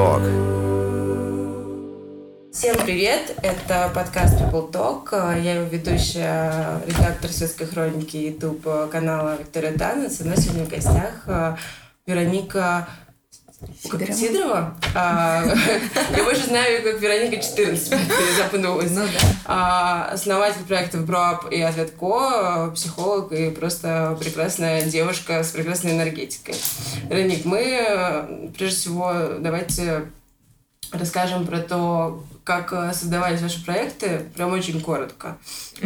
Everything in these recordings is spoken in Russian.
Talk. Всем привет! Это подкаст People Talk. Я его ведущая, редактор светской хроники YouTube канала Виктория Танец. У нас сегодня в гостях э, Вероника Сидорова. Сидорова. А, я больше знаю как Вероника 14, я запнулась. Ну да. А, основатель проектов БРОАП и Ответко, психолог и просто прекрасная девушка с прекрасной энергетикой. Вероник, мы, прежде всего, давайте расскажем про то, как э, создавались ваши проекты, прям очень коротко.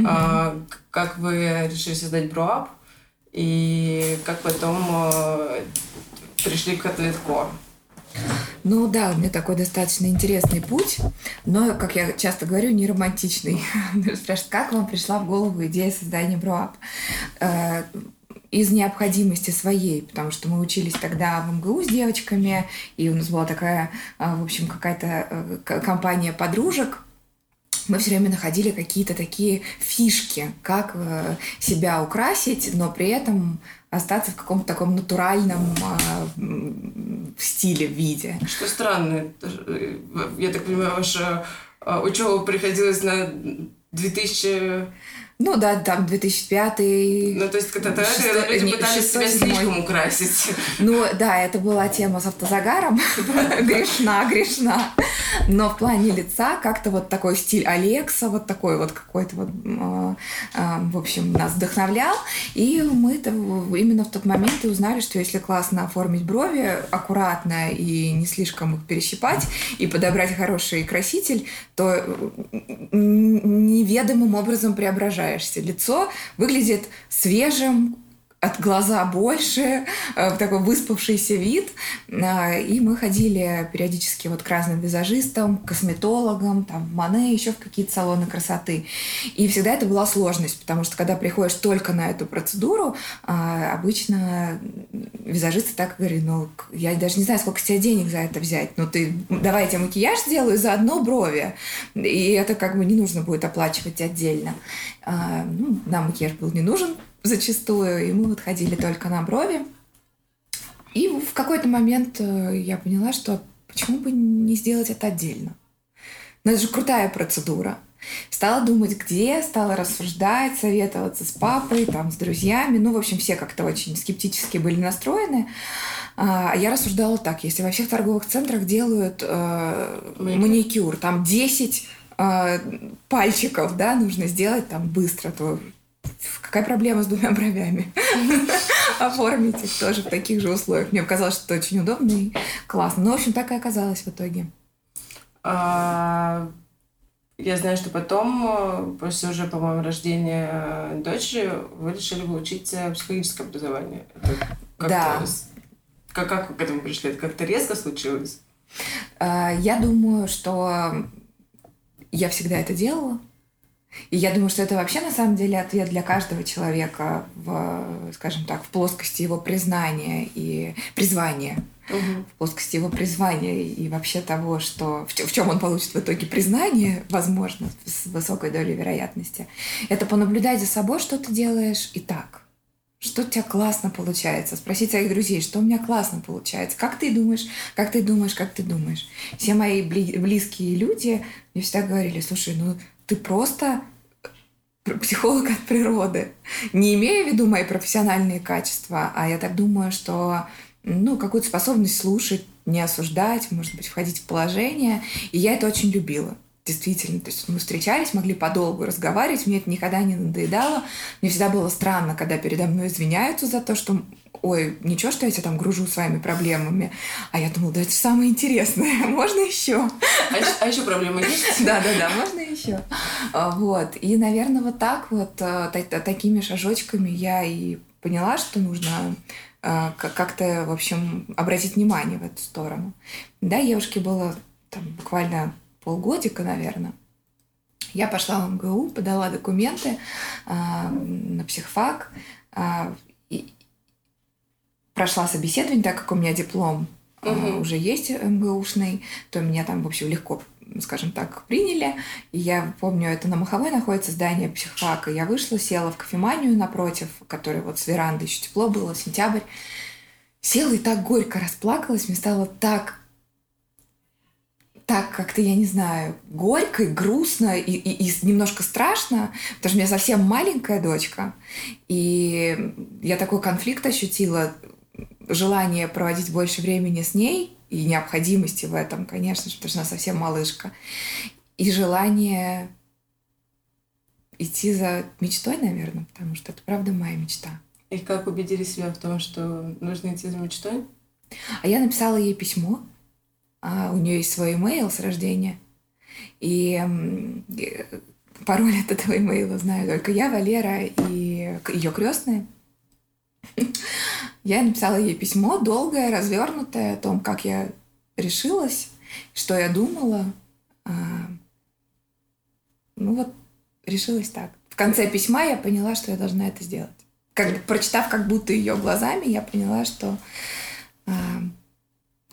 А, к- как вы решили создать БРОАП и как потом э, пришли к Ответко. Ну да, у меня такой достаточно интересный путь, но, как я часто говорю, не романтичный. Спрашивают, как вам пришла в голову идея создания БРОАП? Э, Из необходимости своей, потому что мы учились тогда в МГУ с девочками, и у нас была такая, э, в общем, какая-то э, компания подружек, мы все время находили какие-то такие фишки, как э, себя украсить, но при этом остаться в каком-то таком натуральном а, м, стиле, виде. Что странно, э, я так понимаю, ваша э, учеба приходилась на 2000... Ну да, там 2005 Ну, то есть, когда тогда Шестой- когда люди пытались себя слишком украсить. Ну да, это была тема с автозагаром. грешна, грешна. Но в плане лица как-то вот такой стиль Алекса, вот такой вот какой-то вот, э, э, в общем, нас вдохновлял. И мы именно в тот момент и узнали, что если классно оформить брови, аккуратно и не слишком их перещипать, и подобрать хороший краситель, то неведомым образом преображаешься. Лицо выглядит свежим, от глаза больше, э, такой выспавшийся вид. А, И мы ходили периодически вот к разным визажистам, косметологам, там, в Мане, еще в какие-то салоны красоты. И всегда это была сложность, потому что когда приходишь только на эту процедуру, а, обычно визажисты так говорят, ну, я даже не знаю, сколько с тебя денег за это взять, но ты, давай я тебе макияж сделаю, заодно брови. И это как бы не нужно будет оплачивать отдельно. А, ну, нам макияж был не нужен зачастую, и мы вот ходили только на брови. И в какой-то момент э, я поняла, что почему бы не сделать это отдельно? Ну, это же крутая процедура. Стала думать, где, стала рассуждать, советоваться с папой, там, с друзьями. Ну, в общем, все как-то очень скептически были настроены. А я рассуждала так, если во всех торговых центрах делают э, Маникюр. маникюр, там 10 э, пальчиков, да, нужно сделать там быстро, то какая проблема с двумя бровями? Оформить их тоже в таких же условиях. Мне показалось, что это очень удобно и классно. Ну, в общем, так и оказалось в итоге. А, Я знаю, что потом, э, после уже, по-моему, рождения э, дочери, вы решили выучить э, психологическое образование. Это Да. Как, как вы к этому пришли? Это как-то резко случилось? А, Я думаю, что я всегда это делала. И я думаю, что это вообще на самом деле ответ для каждого человека в, скажем так, в плоскости его признания и призвания. в плоскости его призвания и вообще того, что в, чем он получит в итоге признание, возможно, с высокой долей вероятности, это понаблюдать за собой, что ты делаешь и так. Что у тебя классно получается? Спросить своих друзей, что у меня классно получается? Как ты думаешь? Как ты думаешь? Как ты думаешь? Все мои бли- близкие люди мне всегда говорили, слушай, ну ты просто психолог от природы. Не имея в виду мои профессиональные качества, а я так думаю, что ну, какую-то способность слушать, не осуждать, может быть, входить в положение. И я это очень любила. Действительно, то есть мы встречались, могли подолгу разговаривать, мне это никогда не надоедало. Мне всегда было странно, когда передо мной извиняются за то, что ой, ничего, что я тебя там гружу своими проблемами. А я думала, да это самое интересное, можно еще? А, ещё- а еще проблемы есть? Да, да, да, можно еще. А, Вот. И, наверное, вот так вот, та- такими шажочками я и поняла, что нужно к- как-то, в общем, обратить внимание в эту сторону. Да, девушке было там буквально полгодика, наверное. Я пошла в МГУ, подала документы а, на психфак, а, и прошла собеседование, так как у меня диплом а, Мгм. уже есть МГУшный, то меня там, в общем, легко скажем так, приняли. И я помню, это на Маховой находится здание психфака. Я вышла, села в кофеманию напротив, которая вот с веранды еще тепло было, сентябрь. Села и так горько расплакалась. Мне стало так так как-то, я не знаю, горько и грустно и, и, и немножко страшно, потому что у меня совсем маленькая дочка, и я такой конфликт ощутила, желание проводить больше времени с ней и необходимости в этом, конечно же, потому что она совсем малышка, и желание идти за мечтой, наверное, потому что это правда моя мечта. И как убедили себя в том, что нужно идти за мечтой? А я написала ей письмо. А у нее есть свой имейл с рождения. И пароль от этого имейла знаю только я, Валера и ее крестная. Я написала ей письмо долгое, развернутое о том, как я решилась, что я думала. А, ну вот, решилась так. В конце письма я поняла, что я должна это сделать. Как, прочитав как будто ее глазами, я поняла, что, э,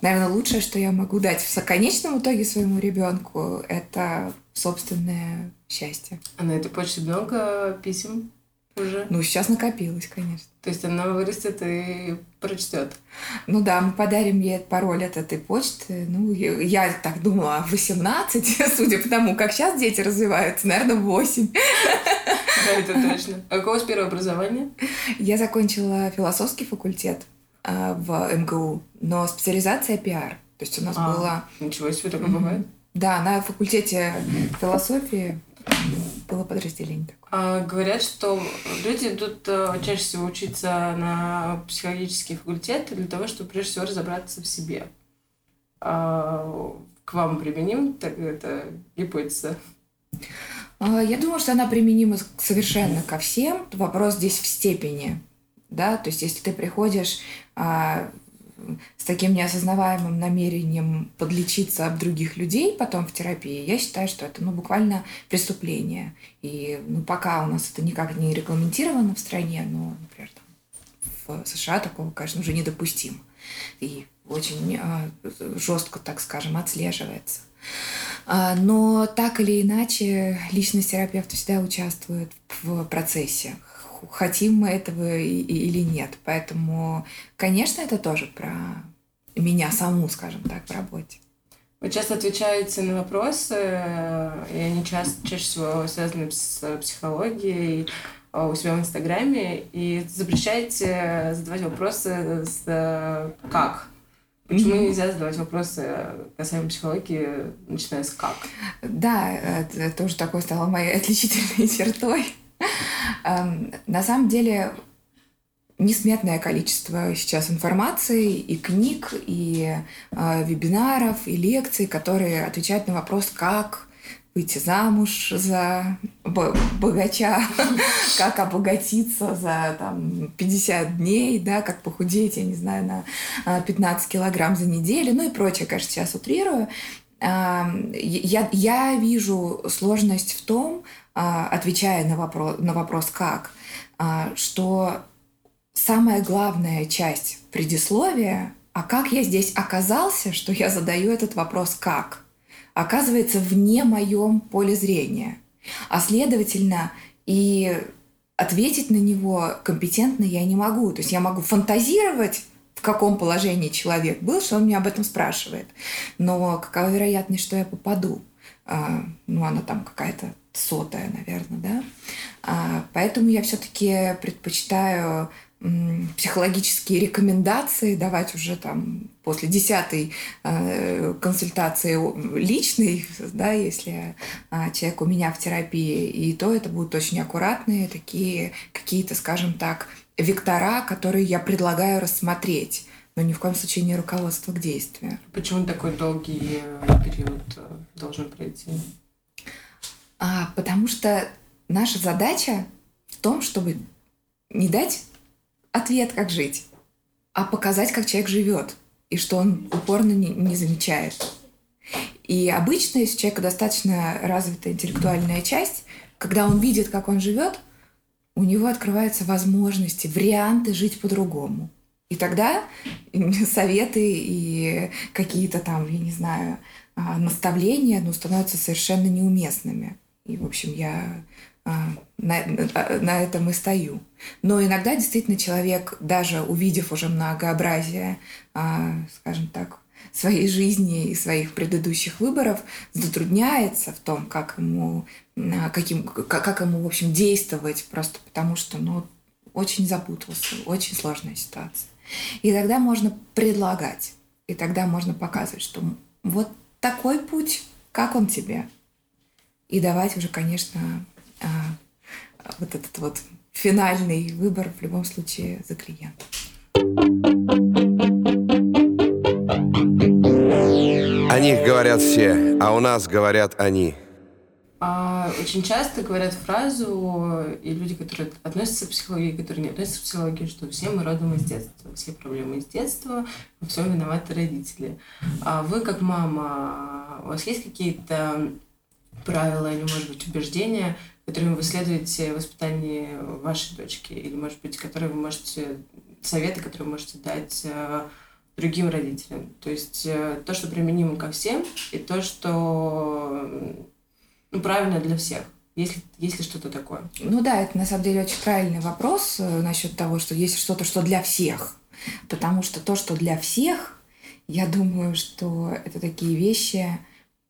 наверное, лучшее, что я могу дать в конечном итоге своему ребенку, это собственное счастье. А на этой почте много писем уже? Ну, сейчас накопилось, конечно. То есть она вырастет и прочтет. Ну да, мы подарим ей пароль от этой почты. Ну, я так думала, 18, судя по тому, как сейчас дети развиваются, наверное, 8. Да, это точно. А какое у вас первое образование? Я закончила философский факультет в МГУ, но специализация пиар. То есть у нас а, было... Ничего себе, такое mm-hmm. бывает? Да, на факультете философии было подразделение такое. А, говорят, что люди идут э, чаще всего учиться на психологический факультет для того, чтобы прежде всего разобраться в себе. А, к вам применим так, это гипотеза? А, я думаю, что она применима совершенно ко всем. Вопрос здесь в степени. Да? То есть, если ты приходишь а, с таким неосознаваемым намерением подлечиться от других людей потом в терапии, я считаю, что это ну, буквально преступление. И ну, пока у нас это никак не регламентировано в стране, но, например, там, в США такого, конечно, уже недопустимо. И очень э, жестко, так скажем, отслеживается. А, но так или иначе, личность терапевта всегда участвует в процессе хотим мы этого или нет. Поэтому, конечно, это тоже про меня саму, скажем так, в работе. Вы часто отвечаете на вопросы, и они часто, чаще всего связаны с психологией а, у себя в Инстаграме, и запрещаете задавать вопросы с «как?». Почему mm-hmm. нельзя задавать вопросы касаемо психологии, начиная с «как»? Да, это тоже такой стало моей отличительной чертой. Эм, на самом деле несметное количество сейчас информации и книг, и э, вебинаров, и лекций, которые отвечают на вопрос, как выйти замуж за богача, как обогатиться за там, 50 дней, да, как похудеть, я не знаю, на 15 килограмм за неделю, ну и прочее, конечно, сейчас утрирую. Эм, я, я вижу сложность в том, отвечая на вопрос, на вопрос «как?», а, что самая главная часть предисловия «а как я здесь оказался, что я задаю этот вопрос «как?», оказывается вне моем поле зрения. А следовательно, и ответить на него компетентно я не могу. То есть я могу фантазировать, в каком положении человек был, что он меня об этом спрашивает. Но какова вероятность, что я попаду? А, ну, она там какая-то сотая, наверное, да. А, поэтому я все-таки предпочитаю психологические рекомендации давать уже там после десятой э, консультации личной, да, если э, человек у меня в терапии, и то это будут очень аккуратные такие какие-то, скажем так, вектора, которые я предлагаю рассмотреть но ни в коем случае не руководство к действию. Почему такой долгий э, период э, должен пройти? А, потому что наша задача в том, чтобы не дать ответ, как жить, а показать, как человек живет, и что он упорно не, не замечает. И обычно, если у человека достаточно развитая интеллектуальная часть, когда он видит, как он живет, у него открываются возможности, варианты жить по-другому. И тогда советы и какие-то там, я не знаю, а, наставления ну, становятся совершенно неуместными. И, в общем, я а, на, а, на этом и стою. Но иногда действительно человек, даже увидев уже многообразие, а, скажем так, своей жизни и своих предыдущих выборов затрудняется в том, как ему, каким, как ему, в общем, действовать, просто потому что, ну, очень запутался, очень сложная ситуация. И тогда можно предлагать, и тогда можно показывать, что вот такой путь, как он тебе. И давать уже, конечно, а, вот этот вот финальный выбор в любом случае за клиента. О них говорят все, а у нас говорят они. А, очень часто говорят фразу, и люди, которые относятся к психологии, которые не относятся к психологии, что все мы родом из детства, все проблемы из детства, во всем виноваты родители. А вы, как мама, у вас есть какие-то правила или, может быть, убеждения, которыми вы следуете в воспитании вашей дочки, или, может быть, которые вы можете, советы, которые вы можете дать э, другим родителям. То есть э, то, что применимо ко всем, и то, что ну, правильно для всех. Есть ли, есть ли что-то такое? Ну да, это на самом деле очень правильный вопрос э, насчет того, что есть что-то, что для всех. Потому что то, что для всех, я думаю, что это такие вещи,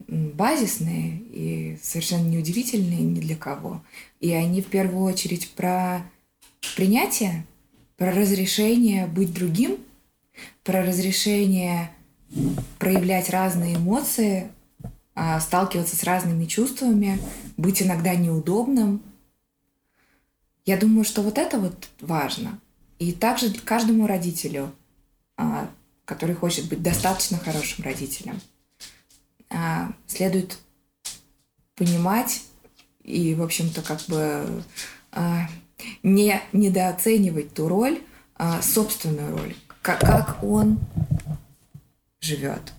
базисные и совершенно неудивительные ни для кого. И они в первую очередь про принятие, про разрешение быть другим, про разрешение проявлять разные эмоции, а, сталкиваться с разными чувствами, быть иногда неудобным. Я думаю, что вот это вот важно. И также каждому родителю, а, который хочет быть достаточно хорошим родителем – следует понимать и, в общем-то, как бы а, не недооценивать ту роль, а собственную роль, как, как он живет.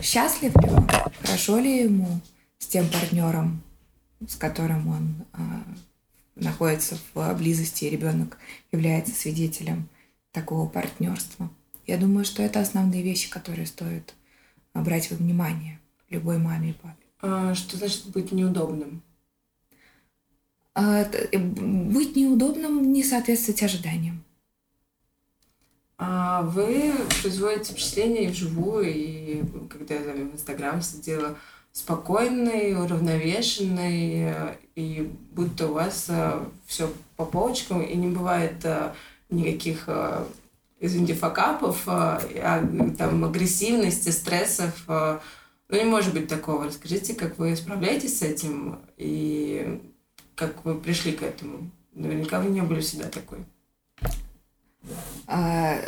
Счастлив ли он? Хорошо ли ему с тем партнером, с которым он а, находится в близости, и ребенок является свидетелем такого партнерства? Я думаю, что это основные вещи, которые стоит брать во внимание любой маме и папе. А что значит быть неудобным? А, э, быть неудобным не соответствовать ожиданиям. А вы производите впечатление и вживую, и когда я в Инстаграм сидела, спокойный, уравновешенный, и будто у вас э, все по полочкам, и не бывает э, никаких извините, факапов, а, там, агрессивности, стрессов, ну, не может быть такого. Расскажите, как вы справляетесь с этим и как вы пришли к этому. Наверняка вы не были всегда такой. А,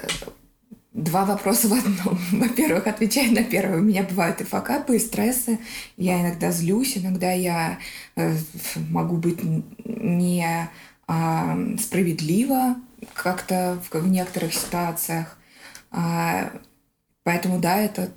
два вопроса в одном. Во-первых, отвечая на первый, у меня бывают и факапы, и стрессы. Я иногда злюсь, иногда я э, могу быть не а, справедлива как-то в, в некоторых ситуациях. А, Поэтому да, это,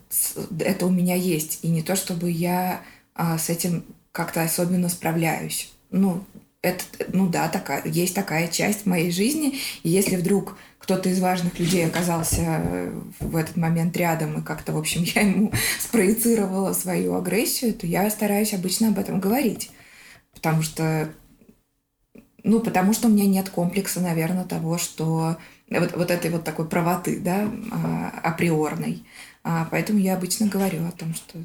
это у меня есть. И не то, чтобы я а, с этим как-то особенно справляюсь. Ну, это, ну да, такая, есть такая часть моей жизни. И если вдруг кто-то из важных людей оказался в этот момент рядом, и как-то, в общем, я ему спроецировала свою агрессию, то я стараюсь обычно об этом говорить. Потому что ну, потому что у меня нет комплекса, наверное, того, что вот, вот этой вот такой правоты, да, а, априорной. А, поэтому я обычно говорю о том, что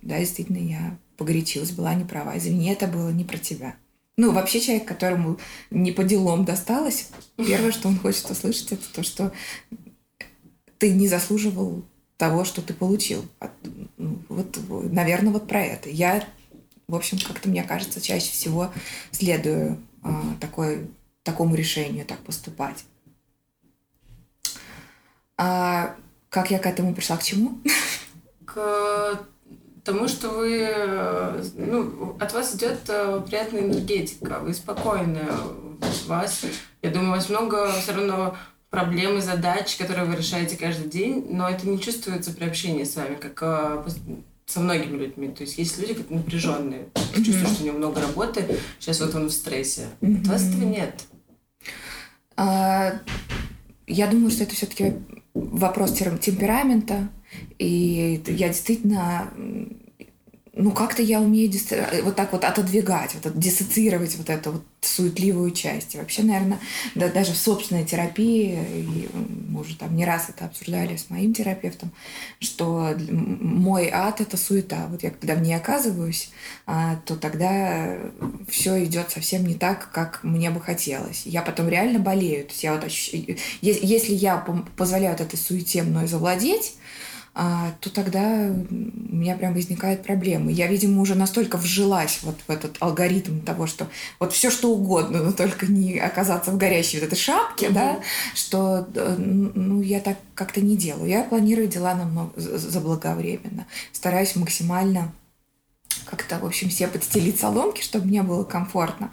да, действительно, я погорячилась, была не права. Извини, это было не про тебя. Ну, вообще человек, которому не по делам досталось, первое, что он хочет услышать, это то, что ты не заслуживал того, что ты получил. Ну, вот, наверное, вот про это. Я, в общем, как-то, мне кажется, чаще всего следую а, такой, такому решению так поступать. А как я к этому пришла? К чему? К тому, что вы, ну, от вас идет э, приятная энергетика, вы спокойны, вас, я думаю, у вас много все равно проблем и задач, которые вы решаете каждый день, но это не чувствуется при общении с вами, как э, со многими людьми. То есть есть люди, как напряженные, mm-hmm. чувствуешь, что у него много работы, сейчас вот он в стрессе. Mm-hmm. От вас этого нет. А, я думаю, что это все-таки вопрос темперамента. И я действительно ну, как-то я умею дистра... вот так вот отодвигать, вот диссоциировать вот эту вот суетливую часть. И вообще, наверное, да, даже в собственной терапии, и мы уже там не раз это обсуждали с моим терапевтом, что мой ад — это суета. Вот я когда в ней оказываюсь, а, то тогда все идет совсем не так, как мне бы хотелось. Я потом реально болею. То есть я вот ощущ... Если я позволяю этой суете мной завладеть, то тогда у меня прям возникают проблемы. Я, видимо, уже настолько вжилась вот в этот алгоритм того, что вот все что угодно, но только не оказаться в горящей вот этой шапке, mm-hmm. да, что э, ну, я так как-то не делаю. Я планирую дела намного заблаговременно. Стараюсь максимально как-то, в общем, себе подстелить соломки, чтобы мне было комфортно.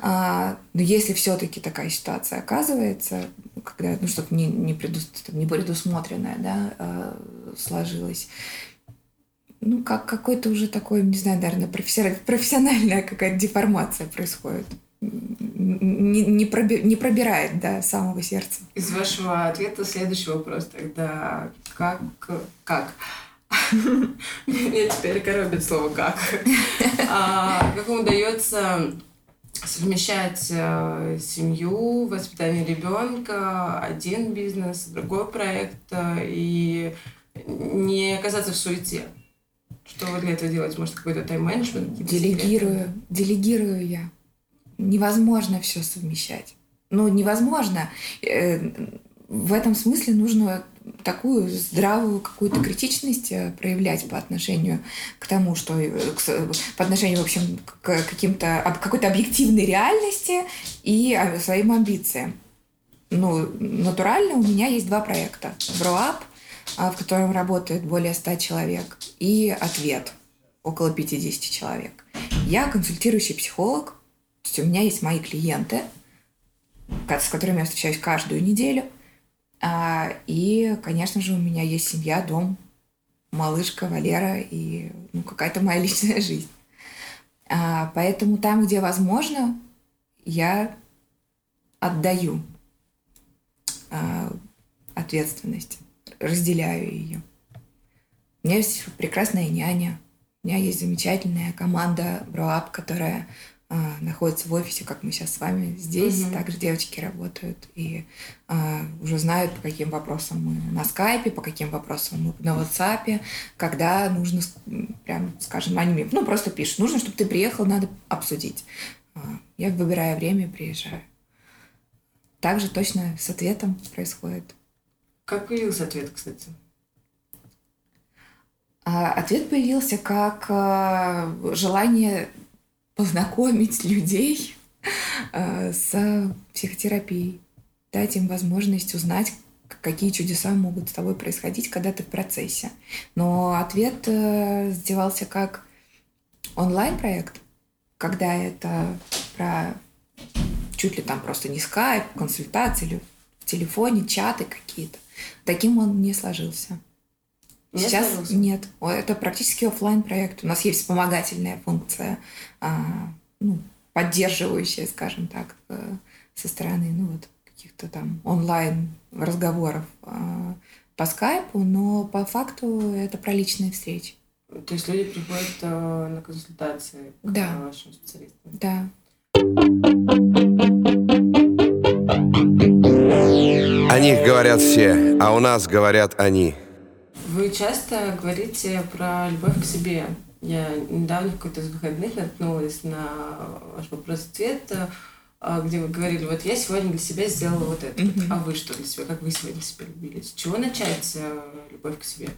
А, но если все-таки такая ситуация оказывается, когда ну, что-то не, не, предус, не предусмотренное да, а, сложилось, ну, как какой-то уже такой, не знаю, наверное, профессиональная какая-то деформация происходит. Не, не, проби, не пробирает до самого сердца. Из вашего ответа следующий вопрос тогда. Как, как Меня теперь коробит слово «как». А, как вам удается совмещать э, семью, воспитание ребенка, один бизнес, другой проект э, и не оказаться в суете? Что вы для этого делаете? Может, какой-то тайм-менеджмент? Делегирую. Секреты? Делегирую я. Невозможно все совмещать. Ну, невозможно. Э, в этом смысле нужно такую здравую какую-то критичность э, проявлять по отношению к тому, что э, к, по отношению, в общем, к каким-то какой-то объективной реальности и своим амбициям. Ну, натурально у меня есть два проекта. Броап, в котором работает более 100 человек, и Ответ, около 50 человек. Я консультирующий психолог, то есть у меня есть мои клиенты, с которыми я встречаюсь каждую неделю – а, и, конечно же, у меня есть семья, дом, малышка, Валера и ну, какая-то моя личная жизнь. А, поэтому там, где возможно, я отдаю а, ответственность, разделяю ее. У меня есть прекрасная няня, у меня есть замечательная команда Броап, которая а, находятся в офисе, как мы сейчас с вами здесь. Угу. Также девочки работают и а, уже знают, по каким вопросам мы на скайпе, по каким вопросам мы на WhatsApp, когда нужно, прям, скажем, они ну, просто пишут, нужно, чтобы ты приехал, надо обсудить. А, я выбираю время приезжаю. Также точно с ответом происходит. Как появился ответ, кстати? А, ответ появился как а, желание познакомить людей э, с психотерапией, дать им возможность узнать, какие чудеса могут с тобой происходить, когда ты в процессе. Но ответ э, сделался как онлайн-проект, когда это про чуть ли там просто не скайп, консультации или в телефоне, чаты какие-то. Таким он не сложился. Не Сейчас сложился? нет. Это практически офлайн проект. У нас есть вспомогательная функция, а, ну, поддерживающая, скажем так, э, со стороны ну, вот, каких-то там онлайн разговоров а, по скайпу, но по факту это про личные встречи. То есть люди приходят э, на консультации к да. вашим специалистам? Да. О них говорят все, а у нас говорят они. Вы часто говорите про любовь к себе. Я недавно в какой-то из выходных наткнулась на ваш вопрос-ответ, а, где вы говорили, вот я сегодня для себя сделала вот это. Mm-hmm. А вы что для себя? Как вы сегодня себя любили? С чего начать э, любовь к себе?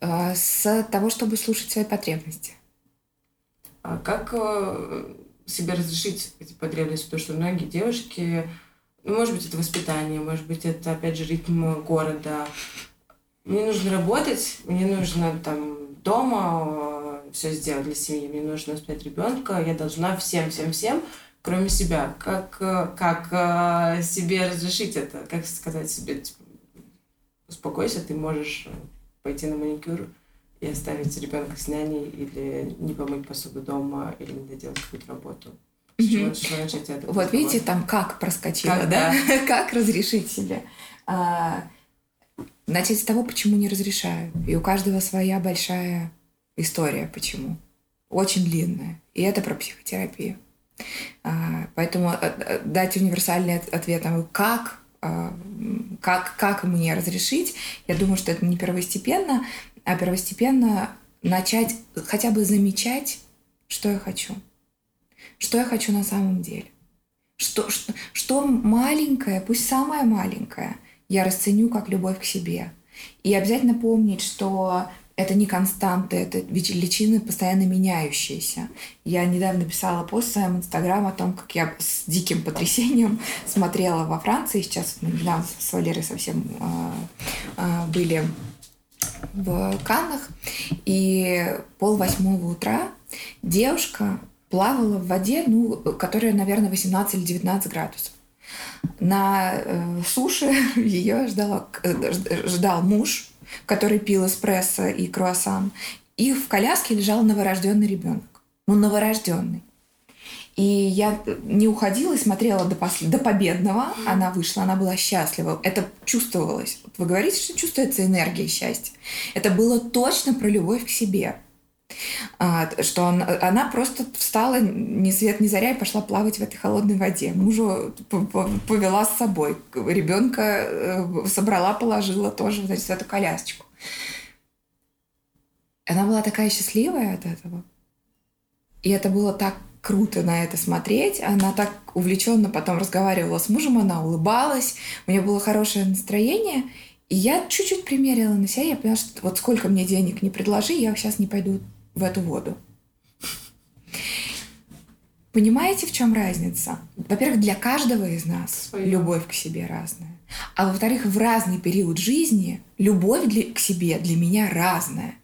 А, с того, чтобы слушать свои потребности. А как э, себе разрешить эти потребности? Потому что многие девушки, ну, может быть, это воспитание, может быть, это, опять же, ритм города, мне нужно работать, мне нужно там дома э, все сделать для семьи, мне нужно воспитать ребенка, я должна всем, всем, всем, кроме себя. Как, э, как э, себе разрешить это? Как сказать себе, типа, успокойся, ты можешь пойти на маникюр и оставить ребенка с няней или не помыть посуду дома или не доделать какую-то работу. С чего, с чего начать это? Вот видите, там как проскочило, как, да? да? как разрешить себе? А, Начать с того, почему не разрешаю. И у каждого своя большая история, почему. Очень длинная. И это про психотерапию. А, поэтому э, э, дать универсальный ответ на как, а, как, как мне разрешить, я думаю, что это не первостепенно, а первостепенно начать хотя бы замечать, что я хочу. Что я хочу на самом деле. Что, что, что маленькое, пусть самое маленькое, я расценю как любовь к себе. И обязательно помнить, что это не константы, это личины постоянно меняющиеся. Я недавно писала пост в своем инстаграм о том, как я с диким потрясением смотрела во Франции. Сейчас мы недавно с Валерой совсем э, э, были в Каннах. И пол восьмого утра девушка плавала в воде, ну, которая, наверное, 18 или 19 градусов. На э, суше ее ждала, э, ждал муж, который пил эспрессо и круассан. И в коляске лежал новорожденный ребенок. Ну, новорожденный. И я не уходила и смотрела до, посл... до победного. Она вышла, она была счастлива. Это чувствовалось. Вы говорите, что чувствуется энергия счастья. Это было точно про любовь к себе. А, что он, она просто встала ни свет ни заря и пошла плавать в этой холодной воде. Мужу повела с собой. Ребенка э, собрала, положила тоже значит, в эту колясочку. Она была такая счастливая от этого. И это было так круто на это смотреть. Она так увлеченно потом разговаривала с мужем, она улыбалась, у нее было хорошее настроение. И я чуть-чуть примерила на себя, я поняла, что вот сколько мне денег не предложи, я сейчас не пойду в эту воду. Понимаете, в чем разница? Во-первых, для каждого из нас Своя. любовь к себе разная. А во-вторых, в разный период жизни любовь для, к себе для меня разная.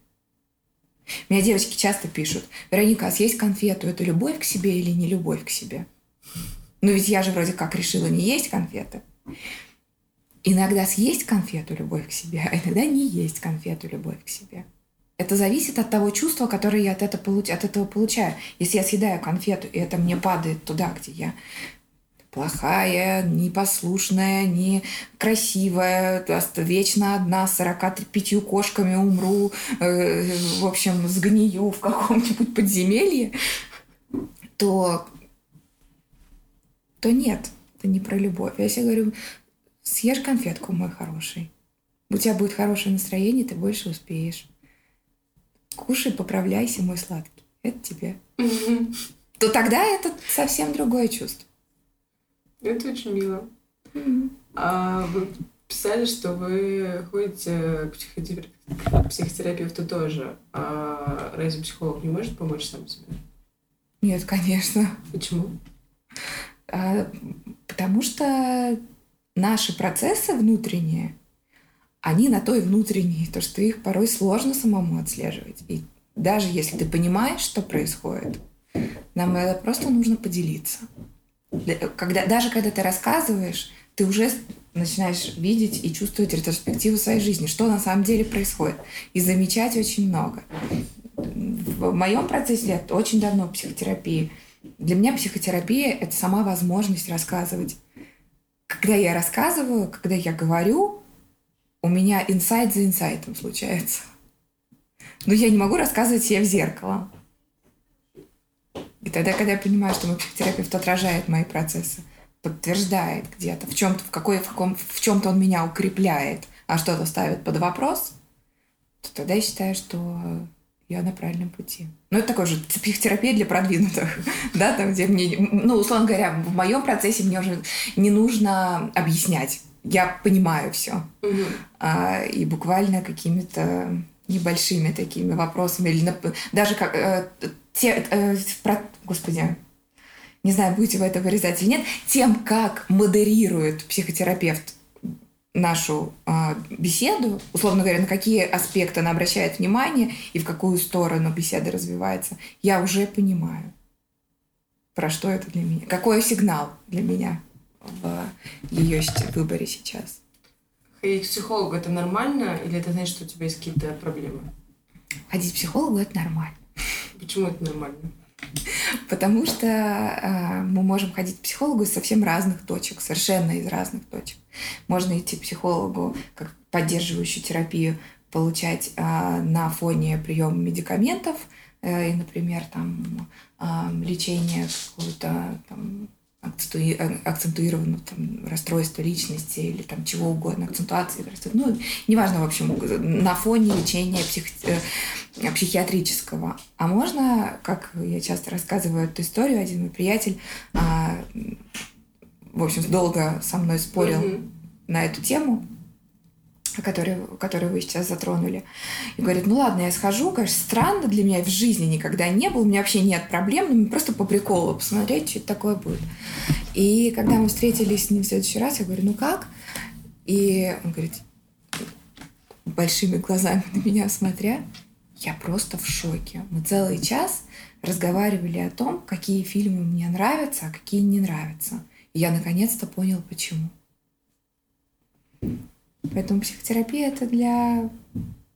Меня девочки часто пишут, Вероника, а съесть конфету – это любовь к себе или не любовь к себе? Ну ведь я же вроде как решила не есть конфеты. Иногда съесть конфету – любовь к себе, а иногда не есть конфету – любовь к себе. Это зависит от того чувства, которое я от получ... от этого получаю. Если я съедаю конфету, и это мне падает туда, где я плохая, непослушная, некрасивая, вечно одна, с 45 кошками умру, э, в общем, сгнию в каком-нибудь подземелье, то, то нет, это не про любовь. Я себе говорю, съешь конфетку, мой хороший. У тебя будет хорошее настроение, ты больше успеешь. Кушай, поправляйся, мой сладкий. Это тебе. То тогда это совсем другое чувство. Это очень мило. А вы писали, что вы ходите к психотерапевту тоже. А разве психолог не может помочь сам себе? Нет, конечно. Почему? А, потому что наши процессы внутренние, они на то и внутренние, то, что их порой сложно самому отслеживать. И даже если ты понимаешь, что происходит, нам это просто нужно поделиться. Когда, даже когда ты рассказываешь, ты уже начинаешь видеть и чувствовать ретроспективу своей жизни, что на самом деле происходит, и замечать очень много. В моем процессе я очень давно психотерапии. Для меня психотерапия – это сама возможность рассказывать. Когда я рассказываю, когда я говорю, у меня инсайт за инсайтом случается. Но я не могу рассказывать себе в зеркало. И тогда, когда я понимаю, что мой психотерапевт отражает мои процессы, подтверждает где-то, в чем-то, в какой, в каком, в чем-то он меня укрепляет, а что-то ставит под вопрос, то тогда я считаю, что я на правильном пути. Ну, это такой же психотерапия для продвинутых, да, там, где мне, ну, условно говоря, в моем процессе мне уже не нужно объяснять, я понимаю все. Угу. А, и буквально какими-то небольшими такими вопросами, или даже как э, те, э, про, господи, не знаю, будете вы это вырезать или нет, тем, как модерирует психотерапевт нашу э, беседу, условно говоря, на какие аспекты она обращает внимание и в какую сторону беседа развивается, я уже понимаю, про что это для меня, какой сигнал для меня в ее выборе сейчас. Ходить к психологу это нормально или это значит, что у тебя есть какие-то проблемы? Ходить к психологу это нормально. Почему это нормально? Потому что э, мы можем ходить к психологу из совсем разных точек, совершенно из разных точек. Можно идти к психологу как поддерживающую терапию получать а, на фоне приема медикаментов, э, и, например, там а, лечение какого-то там акцентуированного там, расстройства личности или там чего угодно, акцентуации, ну, неважно, в общем, на фоне лечения псих... Э, психиатрического. А можно, как я часто рассказываю эту историю, один мой приятель, а, в общем, долго со мной спорил mm-hmm. на эту тему, который, который вы сейчас затронули. И говорит, ну ладно, я схожу, конечно, странно для меня в жизни никогда не было, у меня вообще нет проблем, но просто по приколу посмотреть, что это такое будет. И когда мы встретились с ним в следующий раз, я говорю, ну как? И он говорит, большими глазами на меня смотря, я просто в шоке. Мы целый час разговаривали о том, какие фильмы мне нравятся, а какие не нравятся. И я наконец-то понял, почему. Поэтому психотерапия это для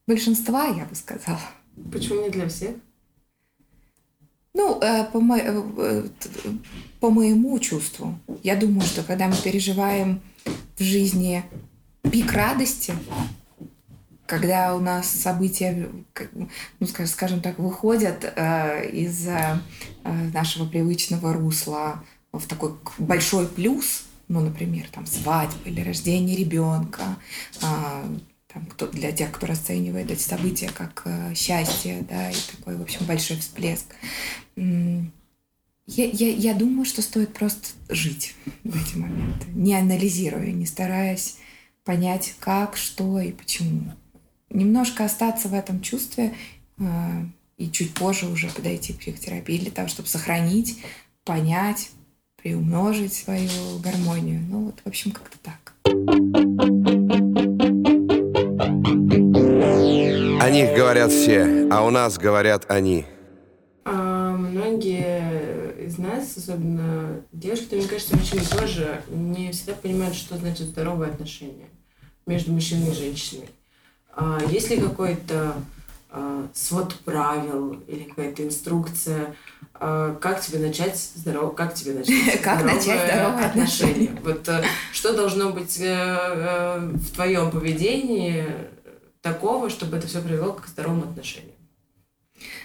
большинства, я бы сказала. Почему не для всех? Ну, э, по, мо... Э, э, по моему чувству, я думаю, что когда мы переживаем в жизни пик радости, когда у нас события, ну, скажем так, выходят из нашего привычного русла в такой большой плюс, ну, например, там свадьба или рождение ребенка, а, там, кто, для тех, кто расценивает эти события как э, счастье, да, и такой, в общем, большой всплеск. Я, я, я думаю, что стоит просто жить в эти моменты, не анализируя, не стараясь понять, как, что и почему. Немножко остаться в этом чувстве э, и чуть позже уже подойти к психотерапии для того, чтобы сохранить, понять, приумножить свою гармонию. Ну вот, в общем, как-то так. О них говорят все, а у нас говорят они. А многие из нас, особенно девушки, мне кажется, мужчины тоже не всегда понимают, что значит здоровые отношения между мужчиной и женщиной. А есть ли какой-то свод правил или какая-то инструкция, а, как тебе начать здорово, как тебе начать как начать здоровые отношения? Вот э, что должно быть э, э, в твоем поведении такого, чтобы это все привело к здоровым отношениям?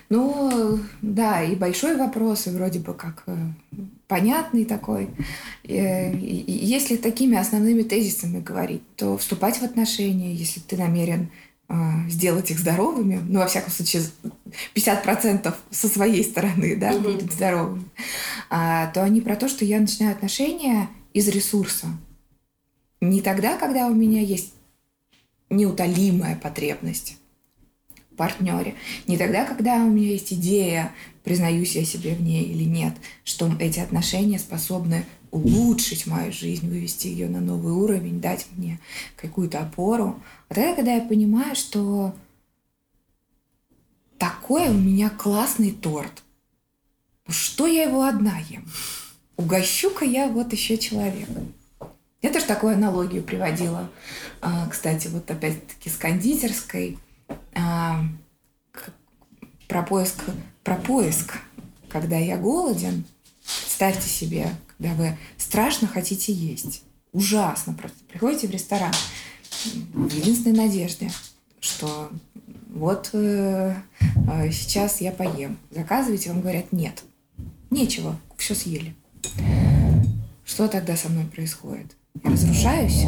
Ну, да, и большой вопрос, и вроде бы как понятный такой. Если такими основными тезисами говорить, то вступать в отношения, если ты намерен сделать их здоровыми, ну, во всяком случае, 50% со своей стороны, да, mm-hmm. будут здоровыми, а, то они про то, что я начинаю отношения из ресурса. Не тогда, когда у меня есть неутолимая потребность в партнере, не тогда, когда у меня есть идея, признаюсь я себе в ней или нет, что эти отношения способны улучшить мою жизнь, вывести ее на новый уровень, дать мне какую-то опору. А тогда, когда я понимаю, что такой у меня классный торт, что я его одна ем? Угощу-ка я вот еще человека. Я тоже такую аналогию приводила. А, кстати, вот опять-таки с кондитерской. А, про поиск, про поиск. Когда я голоден, ставьте себе когда вы страшно хотите есть. Ужасно просто. Приходите в ресторан в единственной надежде, что вот э, э, сейчас я поем. Заказывайте, вам говорят, нет. Нечего, все съели. Что тогда со мной происходит? Я разрушаюсь,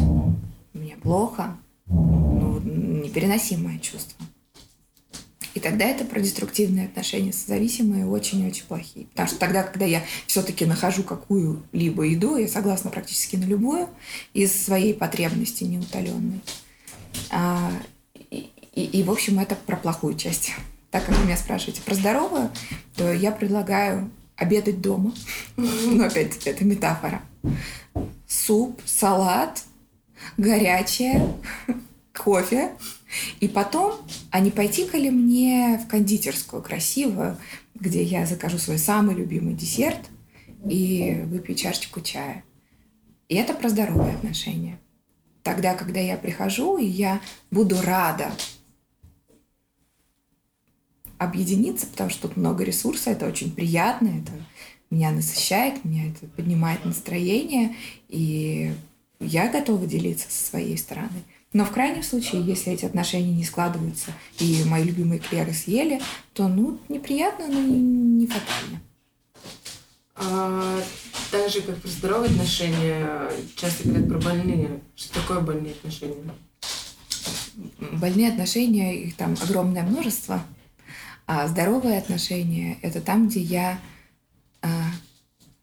мне плохо, ну, непереносимое чувство. И тогда это про деструктивные отношения созависимые очень-очень плохие. Потому что тогда, когда я все-таки нахожу какую-либо еду, я согласна практически на любую, из своей потребности неутоленной. А, и, и, и, в общем, это про плохую часть. Так как вы меня спрашиваете про здоровую, то я предлагаю обедать дома. Но опять это метафора. Суп, салат, горячее, кофе, и потом, а не пойти-ка ли мне в кондитерскую красивую, где я закажу свой самый любимый десерт и выпью чашечку чая. И это про здоровые отношения. Тогда, когда я прихожу, и я буду рада объединиться, потому что тут много ресурса, это очень приятно, это меня насыщает, меня это поднимает настроение, и я готова делиться со своей стороны. Но в крайнем случае, если эти отношения не складываются, и мои любимые клеры съели, то, ну, неприятно, но не, фатально. А, так же, как про здоровые отношения, часто говорят про больные. Что такое больные отношения? Больные отношения, их там огромное множество. А здоровые отношения — это там, где я а,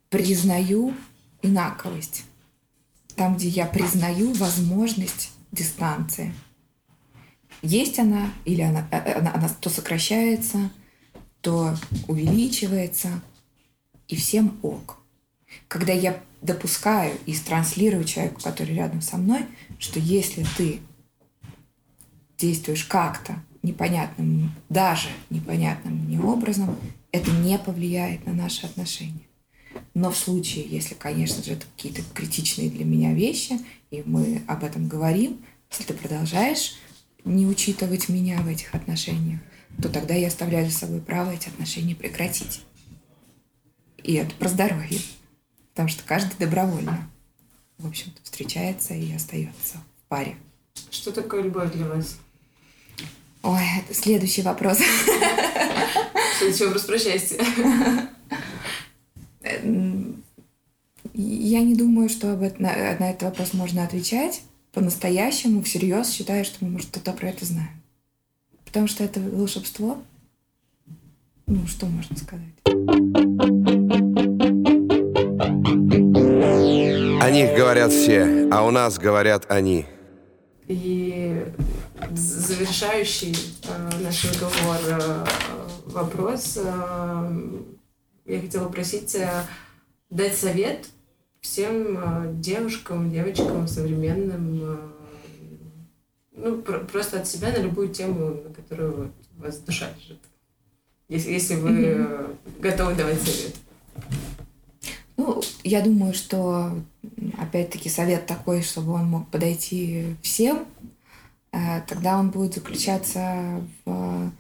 признаю инаковость. Там, где я признаю возможность дистанции. Есть она, или она, э, она, она то сокращается, то увеличивается, и всем ок. Когда я допускаю и транслирую человеку, который рядом со мной, что если ты действуешь как-то непонятным, даже непонятным мне образом, это не повлияет на наши отношения. Но в случае, если, конечно же, это какие-то критичные для меня вещи, и мы об этом говорим, если ты продолжаешь не учитывать меня в этих отношениях, то тогда я оставляю за собой право эти отношения прекратить. И это про здоровье. Потому что каждый добровольно, в общем-то, встречается и остается в паре. Что такое любовь для вас? Ой, это следующий вопрос. Следующий вопрос про счастье. Я не думаю, что об это, на, на этот вопрос можно отвечать по-настоящему, всерьез, считаю, что мы, может, что-то про это знаем. Потому что это волшебство. Ну, что можно сказать? О них говорят все, а у нас говорят они. И завершающий э, наш разговор э, вопрос. Э, я хотела попросить э, дать совет всем э, девушкам, девочкам современным, э, ну, про просто от себя на любую тему, на которую вот, вас душа лежит. Если, если вы mm-hmm. готовы давать совет. Ну, я думаю, что опять-таки совет такой, чтобы он мог подойти всем, тогда он будет заключаться в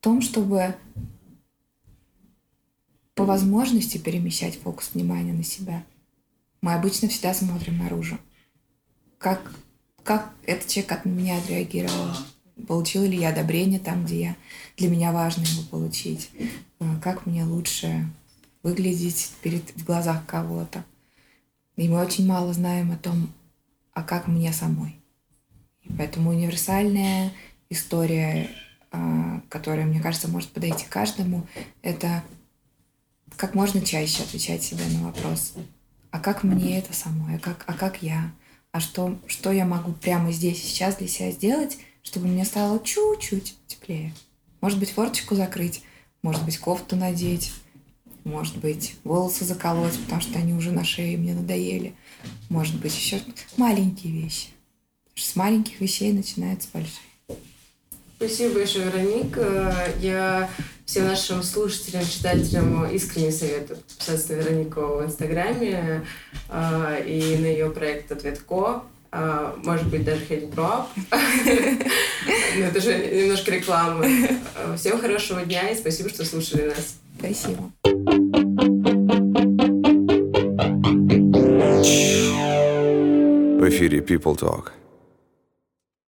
том, чтобы по возможности перемещать фокус внимания на себя. Мы обычно всегда смотрим наружу. Как, как этот человек от меня отреагировал? Получила ли я одобрение там, где я, для меня важно его получить? Э, как мне лучше выглядеть перед, в глазах кого-то? И мы очень мало знаем о том, а как мне самой. И поэтому универсальная история, э, которая, мне кажется, может подойти каждому, это как можно чаще отвечать себе на вопрос, а как мне это самой, а как, а как я, а что, что я могу прямо здесь и сейчас для себя сделать, чтобы мне стало чуть-чуть теплее. Может быть, форточку закрыть, может быть, кофту надеть, может быть, волосы заколоть, потому что они уже на шее мне надоели. Может быть, еще маленькие вещи. С маленьких вещей начинаются большие. Спасибо большое, Вероник. Я всем нашим слушателям, читателям искренне советую подписаться на Веронику в Инстаграме э, и на ее проект «Ответко». Э, может быть, даже Хельпроп. Но это же немножко реклама. Всем хорошего дня и спасибо, что слушали нас. Спасибо. В эфире People Talk.